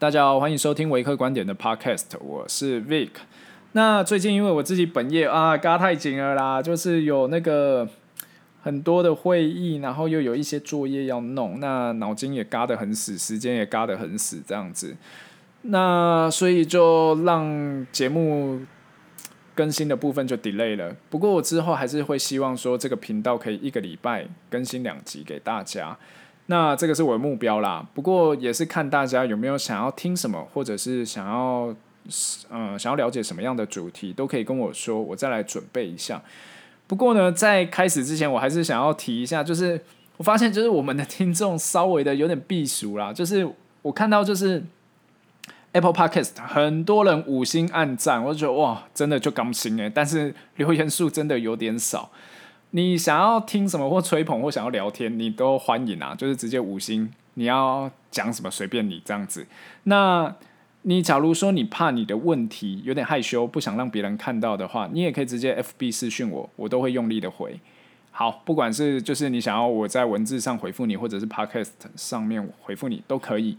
大家好，欢迎收听维克观点的 Podcast，我是 Vic。那最近因为我自己本业啊，嘎太紧了啦，就是有那个很多的会议，然后又有一些作业要弄，那脑筋也嘎得很死，时间也嘎得很死，这样子。那所以就让节目更新的部分就 delay 了。不过我之后还是会希望说，这个频道可以一个礼拜更新两集给大家。那这个是我的目标啦，不过也是看大家有没有想要听什么，或者是想要，嗯、呃，想要了解什么样的主题，都可以跟我说，我再来准备一下。不过呢，在开始之前，我还是想要提一下，就是我发现，就是我们的听众稍微的有点避俗啦，就是我看到就是 Apple Podcast 很多人五星按赞，我就觉得哇，真的就刚行诶，但是留言数真的有点少。你想要听什么或吹捧或想要聊天，你都欢迎啊，就是直接五星。你要讲什么随便你这样子。那你假如说你怕你的问题有点害羞，不想让别人看到的话，你也可以直接 FB 私讯我，我都会用力的回。好，不管是就是你想要我在文字上回复你，或者是 Podcast 上面回复你都可以。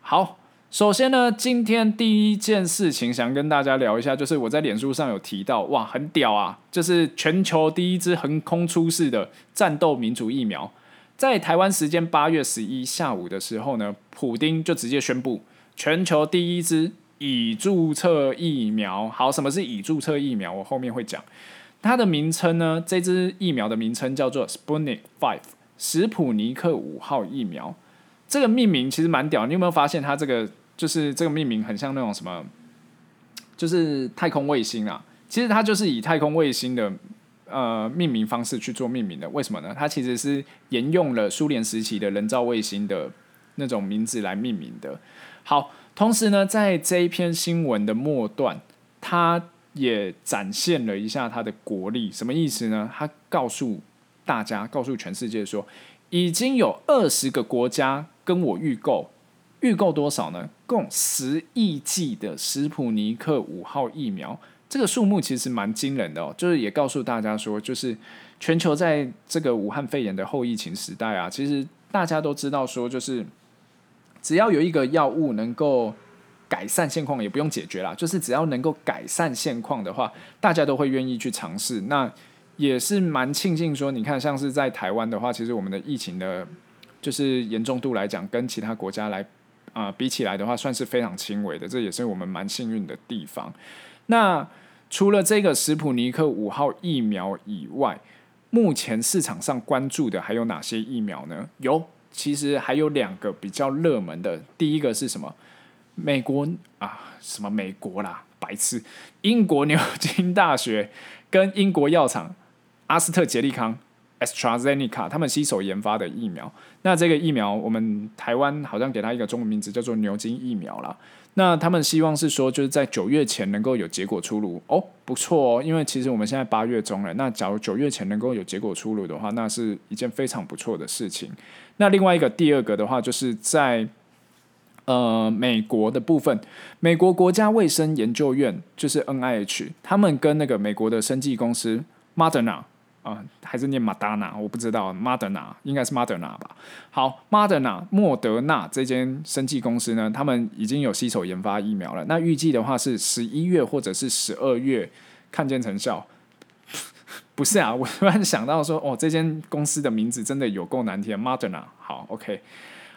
好。首先呢，今天第一件事情想跟大家聊一下，就是我在脸书上有提到，哇，很屌啊！就是全球第一支横空出世的战斗民族疫苗，在台湾时间八月十一下午的时候呢，普丁就直接宣布，全球第一支已注册疫苗。好，什么是已注册疫苗？我后面会讲。它的名称呢，这支疫苗的名称叫做 Sputnik Five，史普尼克五号疫苗。这个命名其实蛮屌，你有没有发现它这个？就是这个命名很像那种什么，就是太空卫星啊。其实它就是以太空卫星的呃命名方式去做命名的。为什么呢？它其实是沿用了苏联时期的人造卫星的那种名字来命名的。好，同时呢，在这一篇新闻的末段，它也展现了一下它的国力。什么意思呢？它告诉大家，告诉全世界说，已经有二十个国家跟我预购。预购多少呢？共十亿剂的史普尼克五号疫苗，这个数目其实蛮惊人的哦。就是也告诉大家说，就是全球在这个武汉肺炎的后疫情时代啊，其实大家都知道说，就是只要有一个药物能够改善现况，也不用解决啦，就是只要能够改善现况的话，大家都会愿意去尝试。那也是蛮庆幸说，你看像是在台湾的话，其实我们的疫情的，就是严重度来讲，跟其他国家来。啊、比起来的话，算是非常轻微的，这也是我们蛮幸运的地方。那除了这个史普尼克五号疫苗以外，目前市场上关注的还有哪些疫苗呢？有，其实还有两个比较热门的。第一个是什么？美国啊，什么美国啦，白痴！英国牛津大学跟英国药厂阿斯特捷利康。AstraZeneca 他们携手研发的疫苗，那这个疫苗我们台湾好像给它一个中文名字叫做牛津疫苗啦。那他们希望是说就是在九月前能够有结果出炉哦，不错哦，因为其实我们现在八月中了，那假如九月前能够有结果出炉的话，那是一件非常不错的事情。那另外一个第二个的话，就是在呃美国的部分，美国国家卫生研究院就是 NIH，他们跟那个美国的生技公司 Moderna。啊、呃，还是念马达纳，我不知道，Moderna 应该是 Moderna 吧。好，Moderna 莫德纳这间生技公司呢，他们已经有携手研发疫苗了。那预计的话是十一月或者是十二月看见成效。不是啊，我突然想到说，哦，这间公司的名字真的有够难听，Moderna。好，OK，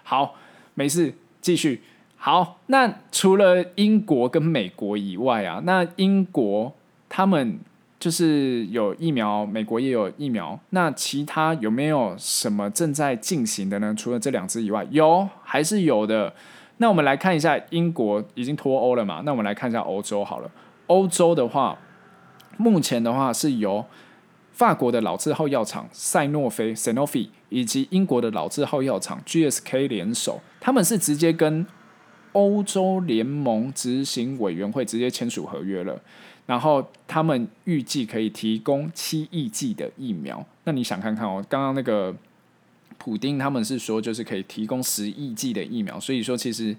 好，没事，继续。好，那除了英国跟美国以外啊，那英国他们。就是有疫苗，美国也有疫苗。那其他有没有什么正在进行的呢？除了这两支以外，有还是有的。那我们来看一下，英国已经脱欧了嘛？那我们来看一下欧洲好了。欧洲的话，目前的话是由法国的老字号药厂赛诺菲 （Sanofi） 以及英国的老字号药厂 GSK 联手，他们是直接跟欧洲联盟执行委员会直接签署合约了。然后他们预计可以提供七亿剂的疫苗。那你想看看哦，刚刚那个普丁他们是说就是可以提供十亿剂的疫苗，所以说其实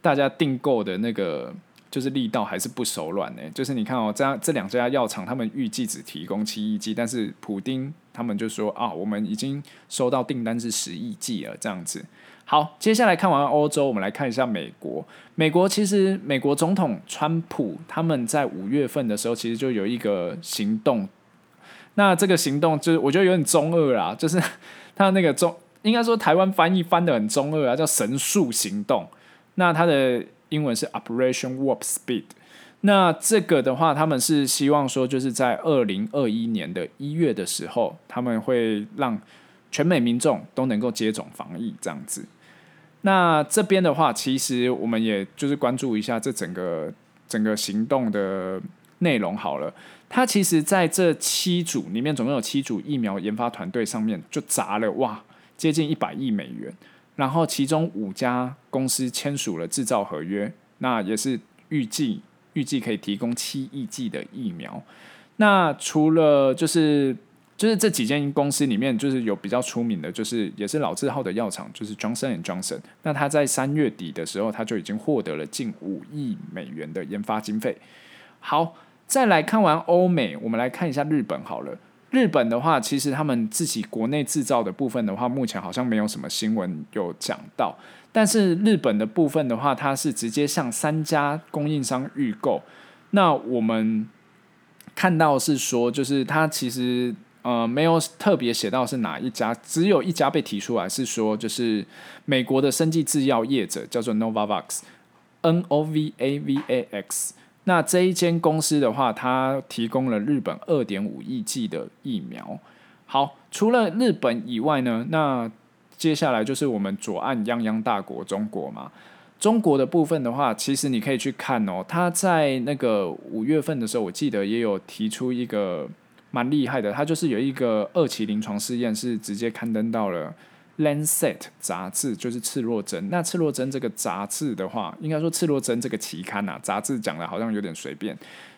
大家订购的那个就是力道还是不手软呢。就是你看哦，这这两家药厂他们预计只提供七亿剂，但是普丁他们就说啊，我们已经收到订单是十亿剂了这样子。好，接下来看完欧洲，我们来看一下美国。美国其实，美国总统川普他们在五月份的时候，其实就有一个行动。那这个行动就是我觉得有点中二啦，就是他那个中，应该说台湾翻译翻得很中二啊，叫神速行动。那它的英文是 Operation Warp Speed。那这个的话，他们是希望说，就是在二零二一年的一月的时候，他们会让全美民众都能够接种防疫这样子。那这边的话，其实我们也就是关注一下这整个整个行动的内容好了。它其实在这七组里面，总共有七组疫苗研发团队上面就砸了哇，接近一百亿美元。然后其中五家公司签署了制造合约，那也是预计预计可以提供七亿剂的疫苗。那除了就是。就是这几间公司里面，就是有比较出名的，就是也是老字号的药厂，就是 Johnson Johnson。那他在三月底的时候，他就已经获得了近五亿美元的研发经费。好，再来看完欧美，我们来看一下日本好了。日本的话，其实他们自己国内制造的部分的话，目前好像没有什么新闻有讲到。但是日本的部分的话，它是直接向三家供应商预购。那我们看到是说，就是它其实。呃，没有特别写到是哪一家，只有一家被提出来，是说就是美国的生技制药业者叫做 Novavax，N O V A V A X。那这一间公司的话，它提供了日本二点五亿剂的疫苗。好，除了日本以外呢，那接下来就是我们左岸泱泱大国中国嘛。中国的部分的话，其实你可以去看哦，它在那个五月份的时候，我记得也有提出一个。蛮厉害的，它就是有一个二期临床试验，是直接刊登到了《Lancet》杂志，就是《赤洛针》。那《赤洛针》这个杂志的话，应该说《赤洛针》这个期刊啊，杂志讲的好像有点随便。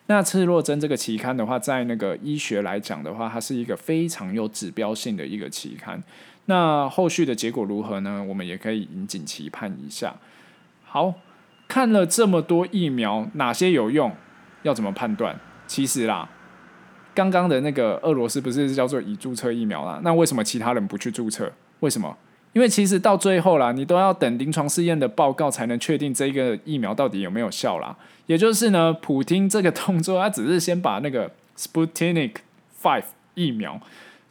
那《赤洛针》这个期刊的话，在那个医学来讲的话，它是一个非常有指标性的一个期刊。那后续的结果如何呢？我们也可以引颈期盼一下。好，看了这么多疫苗，哪些有用？要怎么判断？其实啦。刚刚的那个俄罗斯不是叫做已注册疫苗啦？那为什么其他人不去注册？为什么？因为其实到最后啦，你都要等临床试验的报告才能确定这个疫苗到底有没有效啦。也就是呢，普丁这个动作，他只是先把那个 Sputnik Five 疫苗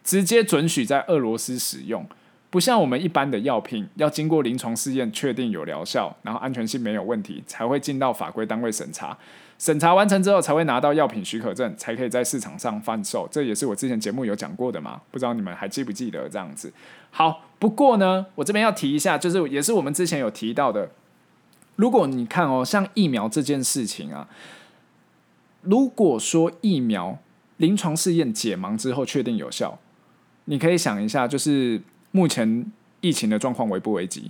直接准许在俄罗斯使用，不像我们一般的药品要经过临床试验确定有疗效，然后安全性没有问题，才会进到法规单位审查。审查完成之后，才会拿到药品许可证，才可以在市场上贩售。这也是我之前节目有讲过的嘛，不知道你们还记不记得这样子。好，不过呢，我这边要提一下，就是也是我们之前有提到的，如果你看哦，像疫苗这件事情啊，如果说疫苗临床试验解盲之后确定有效，你可以想一下，就是目前疫情的状况危不危急？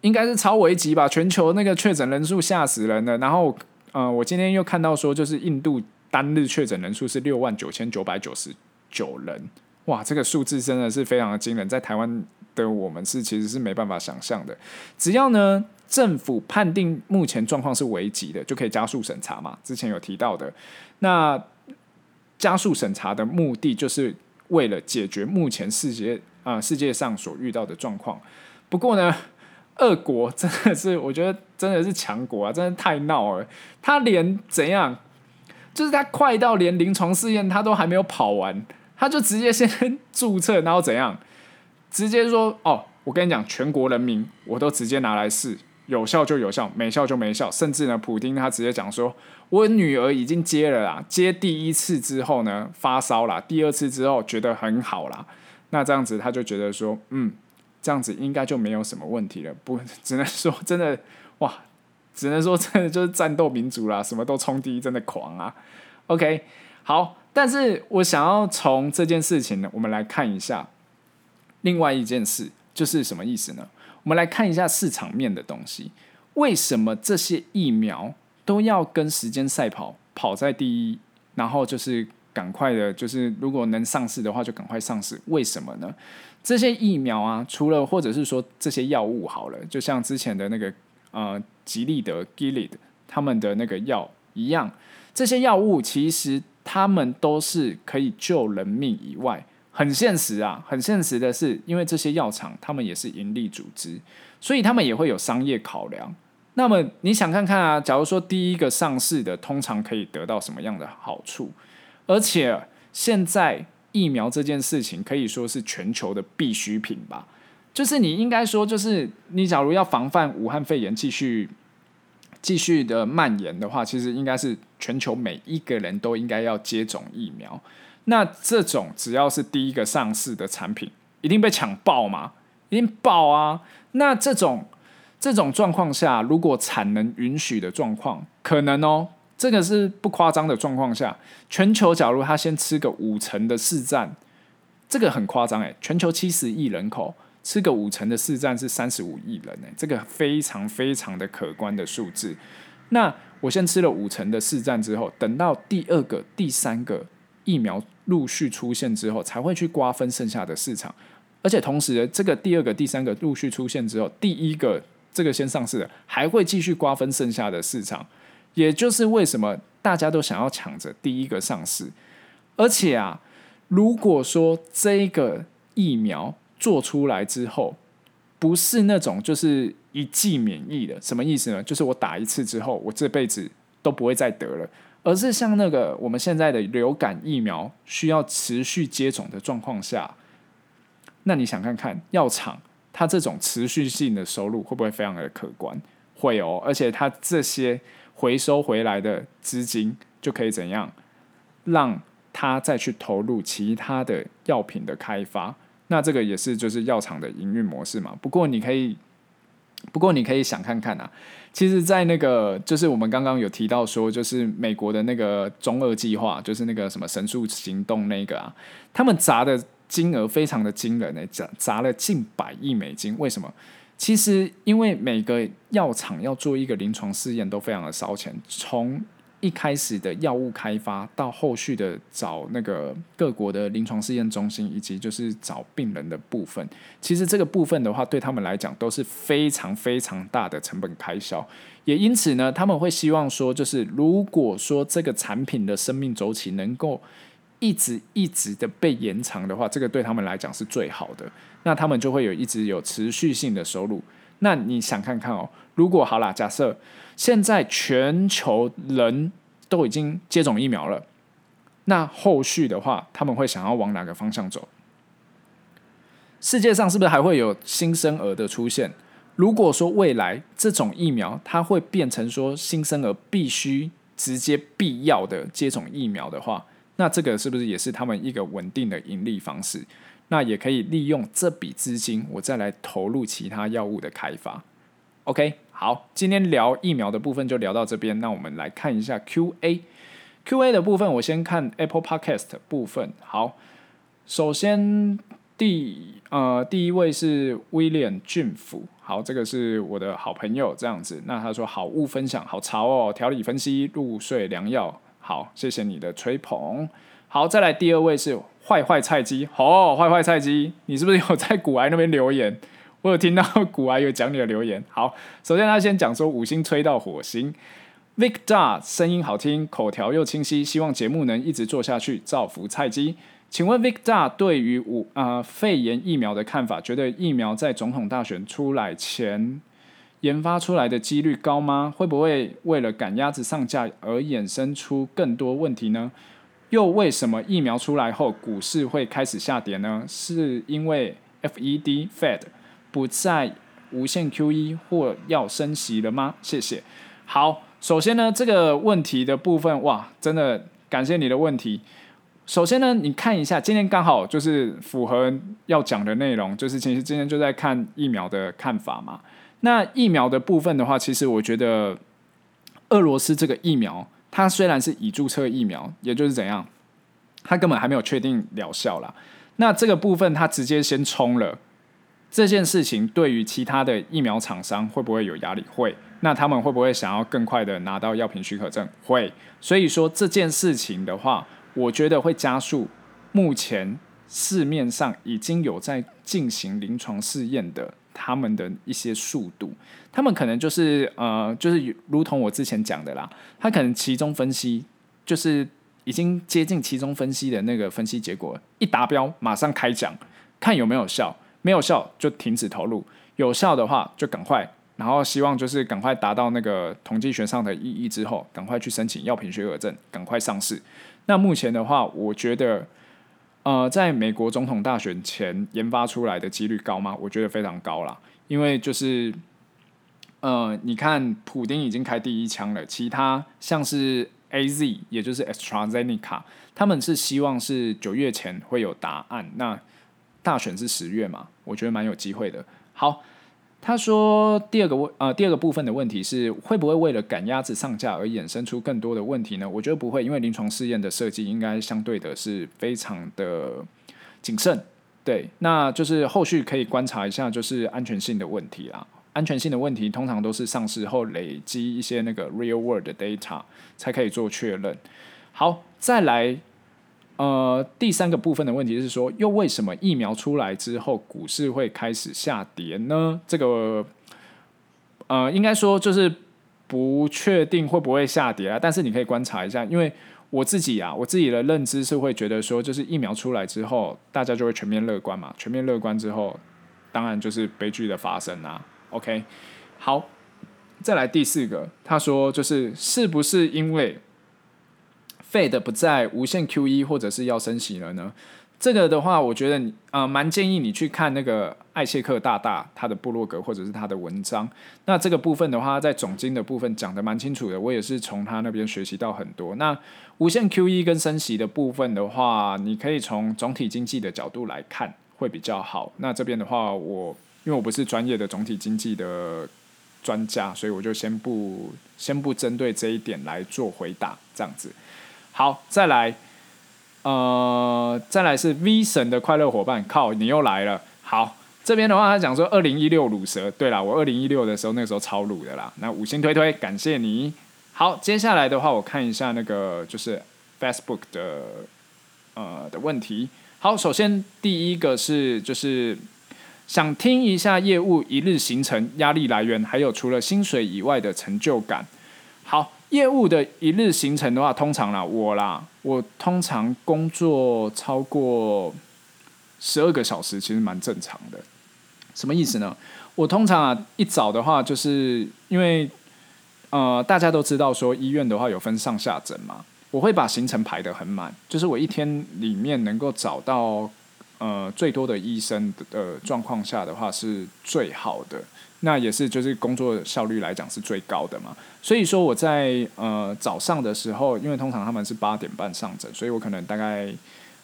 应该是超危急吧？全球那个确诊人数吓死人了，然后。呃，我今天又看到说，就是印度单日确诊人数是六万九千九百九十九人，哇，这个数字真的是非常的惊人，在台湾的我们是其实是没办法想象的。只要呢，政府判定目前状况是危急的，就可以加速审查嘛。之前有提到的，那加速审查的目的就是为了解决目前世界啊、世界上所遇到的状况。不过呢。俄国真的是，我觉得真的是强国啊！真的太闹了，他连怎样，就是他快到连临床试验他都还没有跑完，他就直接先注册，然后怎样，直接说哦，我跟你讲，全国人民我都直接拿来试，有效就有效，没效就没效，甚至呢，普丁他直接讲说，我女儿已经接了啦，接第一次之后呢发烧啦，第二次之后觉得很好啦，那这样子他就觉得说，嗯。这样子应该就没有什么问题了，不，只能说真的，哇，只能说真的就是战斗民族啦，什么都冲第一，真的狂啊。OK，好，但是我想要从这件事情呢，我们来看一下另外一件事，就是什么意思呢？我们来看一下市场面的东西，为什么这些疫苗都要跟时间赛跑，跑在第一，然后就是赶快的，就是如果能上市的话，就赶快上市，为什么呢？这些疫苗啊，除了或者是说这些药物好了，就像之前的那个呃吉利德 Gilead 他们的那个药一样，这些药物其实他们都是可以救人命以外，很现实啊，很现实的是，因为这些药厂他们也是营利组织，所以他们也会有商业考量。那么你想看看啊，假如说第一个上市的，通常可以得到什么样的好处？而且现在疫苗这件事情可以说是全球的必需品吧。就是你应该说，就是你假如要防范武汉肺炎继续继续的蔓延的话，其实应该是全球每一个人都应该要接种疫苗。那这种只要是第一个上市的产品，一定被抢爆吗？一定爆啊！那这种这种状况下，如果产能允许的状况，可能哦，这个是不夸张的状况下，全球假如他先吃个五成的市占，这个很夸张诶，全球七十亿人口。吃个五成的市占是三十五亿人呢，这个非常非常的可观的数字。那我先吃了五成的市占之后，等到第二个、第三个疫苗陆续出现之后，才会去瓜分剩下的市场。而且同时，这个第二个、第三个陆续出现之后，第一个这个先上市的还会继续瓜分剩下的市场。也就是为什么大家都想要抢着第一个上市。而且啊，如果说这个疫苗，做出来之后，不是那种就是一剂免疫的，什么意思呢？就是我打一次之后，我这辈子都不会再得了，而是像那个我们现在的流感疫苗需要持续接种的状况下，那你想看看药厂它这种持续性的收入会不会非常的可观？会哦，而且它这些回收回来的资金就可以怎样让他再去投入其他的药品的开发。那这个也是就是药厂的营运模式嘛。不过你可以，不过你可以想看看啊。其实，在那个就是我们刚刚有提到说，就是美国的那个中二计划，就是那个什么神速行动那个啊，他们砸的金额非常的惊人诶，砸砸了近百亿美金。为什么？其实因为每个药厂要做一个临床试验都非常的烧钱，从一开始的药物开发，到后续的找那个各国的临床试验中心，以及就是找病人的部分，其实这个部分的话，对他们来讲都是非常非常大的成本开销。也因此呢，他们会希望说，就是如果说这个产品的生命周期能够一直一直的被延长的话，这个对他们来讲是最好的。那他们就会有一直有持续性的收入。那你想看看哦，如果好啦，假设。现在全球人都已经接种疫苗了，那后续的话，他们会想要往哪个方向走？世界上是不是还会有新生儿的出现？如果说未来这种疫苗它会变成说新生儿必须直接必要的接种疫苗的话，那这个是不是也是他们一个稳定的盈利方式？那也可以利用这笔资金，我再来投入其他药物的开发。OK。好，今天聊疫苗的部分就聊到这边。那我们来看一下 Q&A。Q&A 的部分，我先看 Apple Podcast 部分。好，首先第呃第一位是 William 俊福。好，这个是我的好朋友，这样子。那他说好物分享，好潮哦，调理分析，入睡良药。好，谢谢你的吹捧。好，再来第二位是坏坏菜鸡。哦，坏坏菜鸡，你是不是有在古埃那边留言？我有听到古埃有讲你的留言。好，首先他先讲说五星吹到火星，Victor 声音好听，口条又清晰，希望节目能一直做下去，造福菜鸡。请问 Victor 对于五啊肺炎疫苗的看法？觉得疫苗在总统大选出来前研发出来的几率高吗？会不会为了赶鸭子上架而衍生出更多问题呢？又为什么疫苗出来后股市会开始下跌呢？是因为 FED Fed 不再无限 QE 或要升息了吗？谢谢。好，首先呢，这个问题的部分，哇，真的感谢你的问题。首先呢，你看一下，今天刚好就是符合要讲的内容，就是其实今天就在看疫苗的看法嘛。那疫苗的部分的话，其实我觉得俄罗斯这个疫苗，它虽然是已注册疫苗，也就是怎样，它根本还没有确定疗效啦。那这个部分，它直接先冲了。这件事情对于其他的疫苗厂商会不会有压力？会。那他们会不会想要更快的拿到药品许可证？会。所以说这件事情的话，我觉得会加速目前市面上已经有在进行临床试验的他们的一些速度。他们可能就是呃，就是如同我之前讲的啦，他可能其中分析就是已经接近期中分析的那个分析结果，一达标马上开奖，看有没有效，没有效就停止投入，有效的话就赶快，然后希望就是赶快达到那个统计学上的意义之后，赶快去申请药品许可证，赶快上市。那目前的话，我觉得。呃，在美国总统大选前研发出来的几率高吗？我觉得非常高啦，因为就是，呃，你看普丁已经开第一枪了，其他像是 AZ，也就是 AstraZeneca，他们是希望是九月前会有答案。那大选是十月嘛，我觉得蛮有机会的。好。他说：“第二个问，呃，第二个部分的问题是，会不会为了赶鸭子上架而衍生出更多的问题呢？我觉得不会，因为临床试验的设计应该相对的是非常的谨慎。对，那就是后续可以观察一下，就是安全性的问题啦。安全性的问题通常都是上市后累积一些那个 real world data 才可以做确认。好，再来。”呃，第三个部分的问题是说，又为什么疫苗出来之后股市会开始下跌呢？这个，呃，应该说就是不确定会不会下跌啊。但是你可以观察一下，因为我自己啊，我自己的认知是会觉得说，就是疫苗出来之后，大家就会全面乐观嘛。全面乐观之后，当然就是悲剧的发生啊。OK，好，再来第四个，他说就是是不是因为？Fed 不再无限 QE 或者是要升息了呢？这个的话，我觉得你啊，蛮、建议你去看那个艾谢克大大他的部落格或者是他的文章。那这个部分的话，在总经的部分讲得蛮清楚的，我也是从他那边学习到很多。那无限 QE 跟升息的部分的话，你可以从总体经济的角度来看会比较好。那这边的话，我因为我不是专业的总体经济的专家，所以我就先不先不针对这一点来做回答，这样子。好，再来，呃，再来是 V 神的快乐伙伴，靠，你又来了。好，这边的话，他讲说二零一六鲁蛇，对啦，我二零一六的时候，那时候超鲁的啦。那五星推推，感谢你。好，接下来的话，我看一下那个就是 Facebook 的呃的问题。好，首先第一个是就是想听一下业务一日行程、压力来源，还有除了薪水以外的成就感。好。业务的一日行程的话，通常啦，我啦，我通常工作超过十二个小时，其实蛮正常的。什么意思呢？我通常啊，一早的话，就是因为呃，大家都知道说医院的话有分上下诊嘛，我会把行程排得很满，就是我一天里面能够找到呃最多的医生的状况下的话，是最好的。那也是，就是工作效率来讲是最高的嘛。所以说我在呃早上的时候，因为通常他们是八点半上诊，所以我可能大概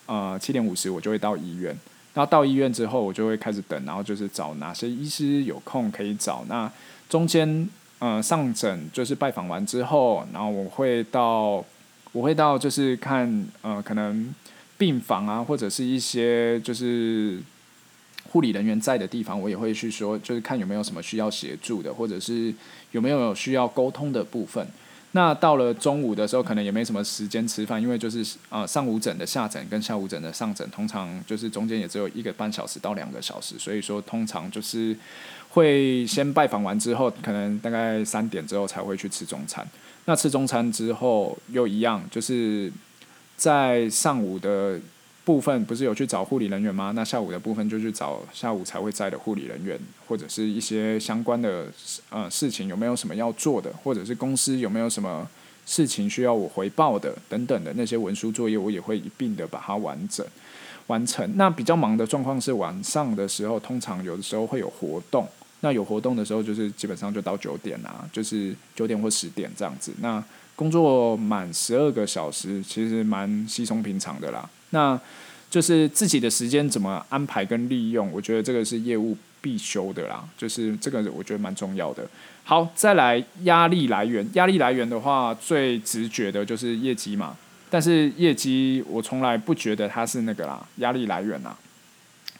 呃七点五十我就会到医院。然后到医院之后，我就会开始等，然后就是找哪些医师有空可以找。那中间呃上诊就是拜访完之后，然后我会到我会到就是看呃可能病房啊，或者是一些就是。护理人员在的地方，我也会去说，就是看有没有什么需要协助的，或者是有没有需要沟通的部分。那到了中午的时候，可能也没什么时间吃饭，因为就是呃上午诊的下诊跟下午诊的上诊，通常就是中间也只有一个半小时到两个小时，所以说通常就是会先拜访完之后，可能大概三点之后才会去吃中餐。那吃中餐之后又一样，就是在上午的。部分不是有去找护理人员吗？那下午的部分就去找下午才会在的护理人员，或者是一些相关的呃事情有没有什么要做的，或者是公司有没有什么事情需要我回报的等等的那些文书作业，我也会一并的把它完整完成。那比较忙的状况是晚上的时候，通常有的时候会有活动，那有活动的时候就是基本上就到九点啊，就是九点或十点这样子。那工作满十二个小时，其实蛮稀松平常的啦。那就是自己的时间怎么安排跟利用，我觉得这个是业务必修的啦。就是这个我觉得蛮重要的。好，再来压力来源，压力来源的话，最直觉的就是业绩嘛。但是业绩我从来不觉得它是那个啦，压力来源啦。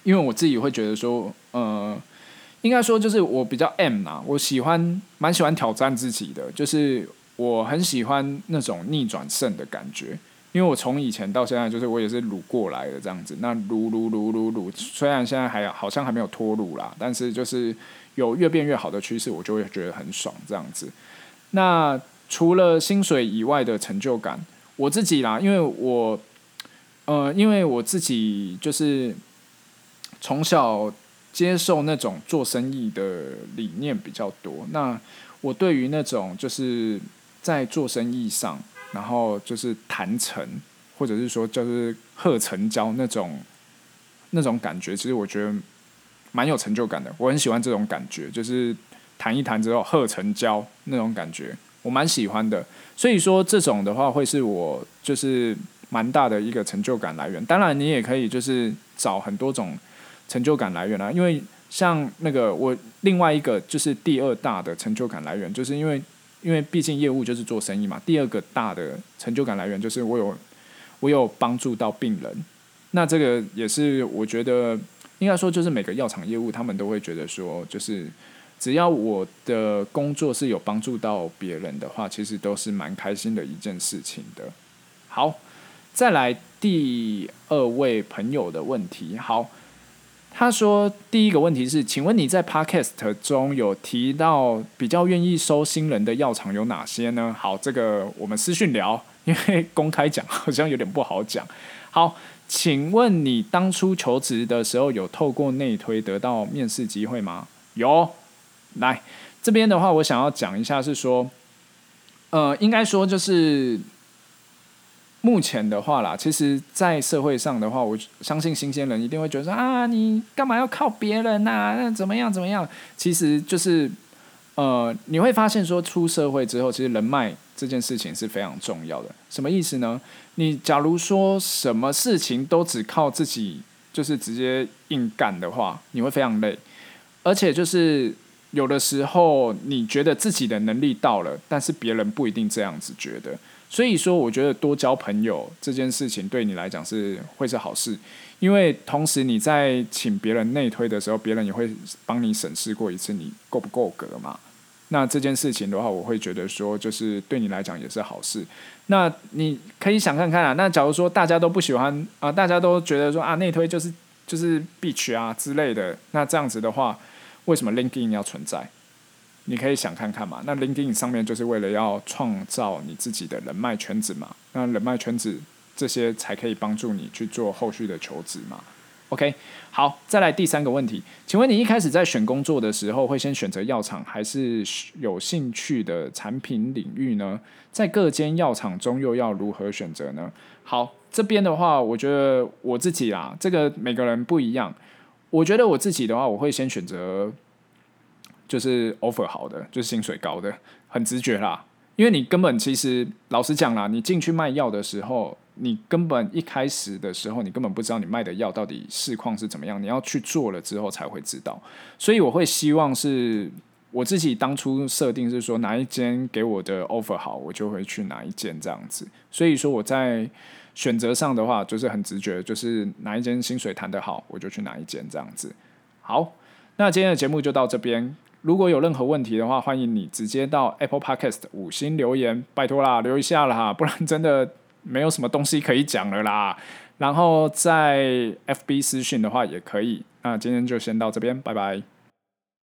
因为我自己会觉得说，呃，应该说就是我比较 M 啦，我喜欢蛮喜欢挑战自己的，就是我很喜欢那种逆转胜的感觉。因为我从以前到现在，就是我也是撸过来的这样子。那撸撸撸撸撸，虽然现在还好像还没有脱撸啦，但是就是有越变越好的趋势，我就会觉得很爽这样子。那除了薪水以外的成就感，我自己啦，因为我呃，因为我自己就是从小接受那种做生意的理念比较多，那我对于那种就是在做生意上，然后就是谈成，或者是说就是贺成交那种那种感觉，其实我觉得蛮有成就感的。我很喜欢这种感觉，就是谈一谈之后贺成交那种感觉，我蛮喜欢的。所以说这种的话，会是我就是蛮大的一个成就感来源。当然，你也可以就是找很多种成就感来源啊，因为像那个我另外一个就是第二大的成就感来源，就是因为。因为毕竟业务就是做生意嘛，第二个大的成就感来源就是我有我有帮助到病人，那这个也是我觉得应该说就是每个药厂业务他们都会觉得说，就是只要我的工作是有帮助到别人的话，其实都是蛮开心的一件事情的。好，再来第二位朋友的问题，好。他说：“第一个问题是，请问你在 Podcast 中有提到比较愿意收新人的药厂有哪些呢？”好，这个我们私讯聊，因为公开讲好像有点不好讲。好，请问你当初求职的时候有透过内推得到面试机会吗？有。来这边的话，我想要讲一下是说，呃，应该说就是。目前的话啦，其实，在社会上的话，我相信新鲜人一定会觉得说啊，你干嘛要靠别人呐、那怎么样怎么样？其实就是，呃，你会发现说，出社会之后，其实人脉这件事情是非常重要的。什么意思呢？你假如说什么事情都只靠自己，就是直接硬干的话，你会非常累。而且就是有的时候，你觉得自己的能力到了，但是别人不一定这样子觉得。所以说，我觉得多交朋友这件事情对你来讲是会是好事，因为同时你在请别人内推的时候，别人也会帮你审视过一次你够不够格嘛。那这件事情的话，我会觉得说，就是对你来讲也是好事。那你可以想看看啊，那假如说大家都不喜欢啊，大家都觉得说啊内推就是就是 bitch 啊之类的，那这样子的话，为什么 LinkedIn 要存在？你可以想看看嘛，那 LinkedIn 上面就是为了要创造你自己的人脉圈子嘛，那人脉圈子这些才可以帮助你去做后续的求职嘛。OK，好，再来第三个问题，请问你一开始在选工作的时候，会先选择药厂还是有兴趣的产品领域呢？在各间药厂中又要如何选择呢？好，这边的话，我觉得我自己啦，这个每个人不一样，我觉得我自己的话，我会先选择。就是 offer 好的，就是薪水高的，很直觉啦。因为你根本其实老实讲啦，你进去卖药的时候，你根本一开始的时候，你根本不知道你卖的药到底市况是怎么样，你要去做了之后才会知道。所以我会希望是我自己当初设定是说，哪一间给我的 offer 好，我就会去哪一间这样子。所以说我在选择上的话，就是很直觉，就是哪一间薪水谈得好，我就去哪一间这样子。好，那今天的节目就到这边。如果有任何问题的话，欢迎你直接到 Apple Podcast 五星留言，拜托啦，留一下了哈，不然真的没有什么东西可以讲了啦。然后在 FB 私讯的话也可以。那今天就先到这边，拜拜。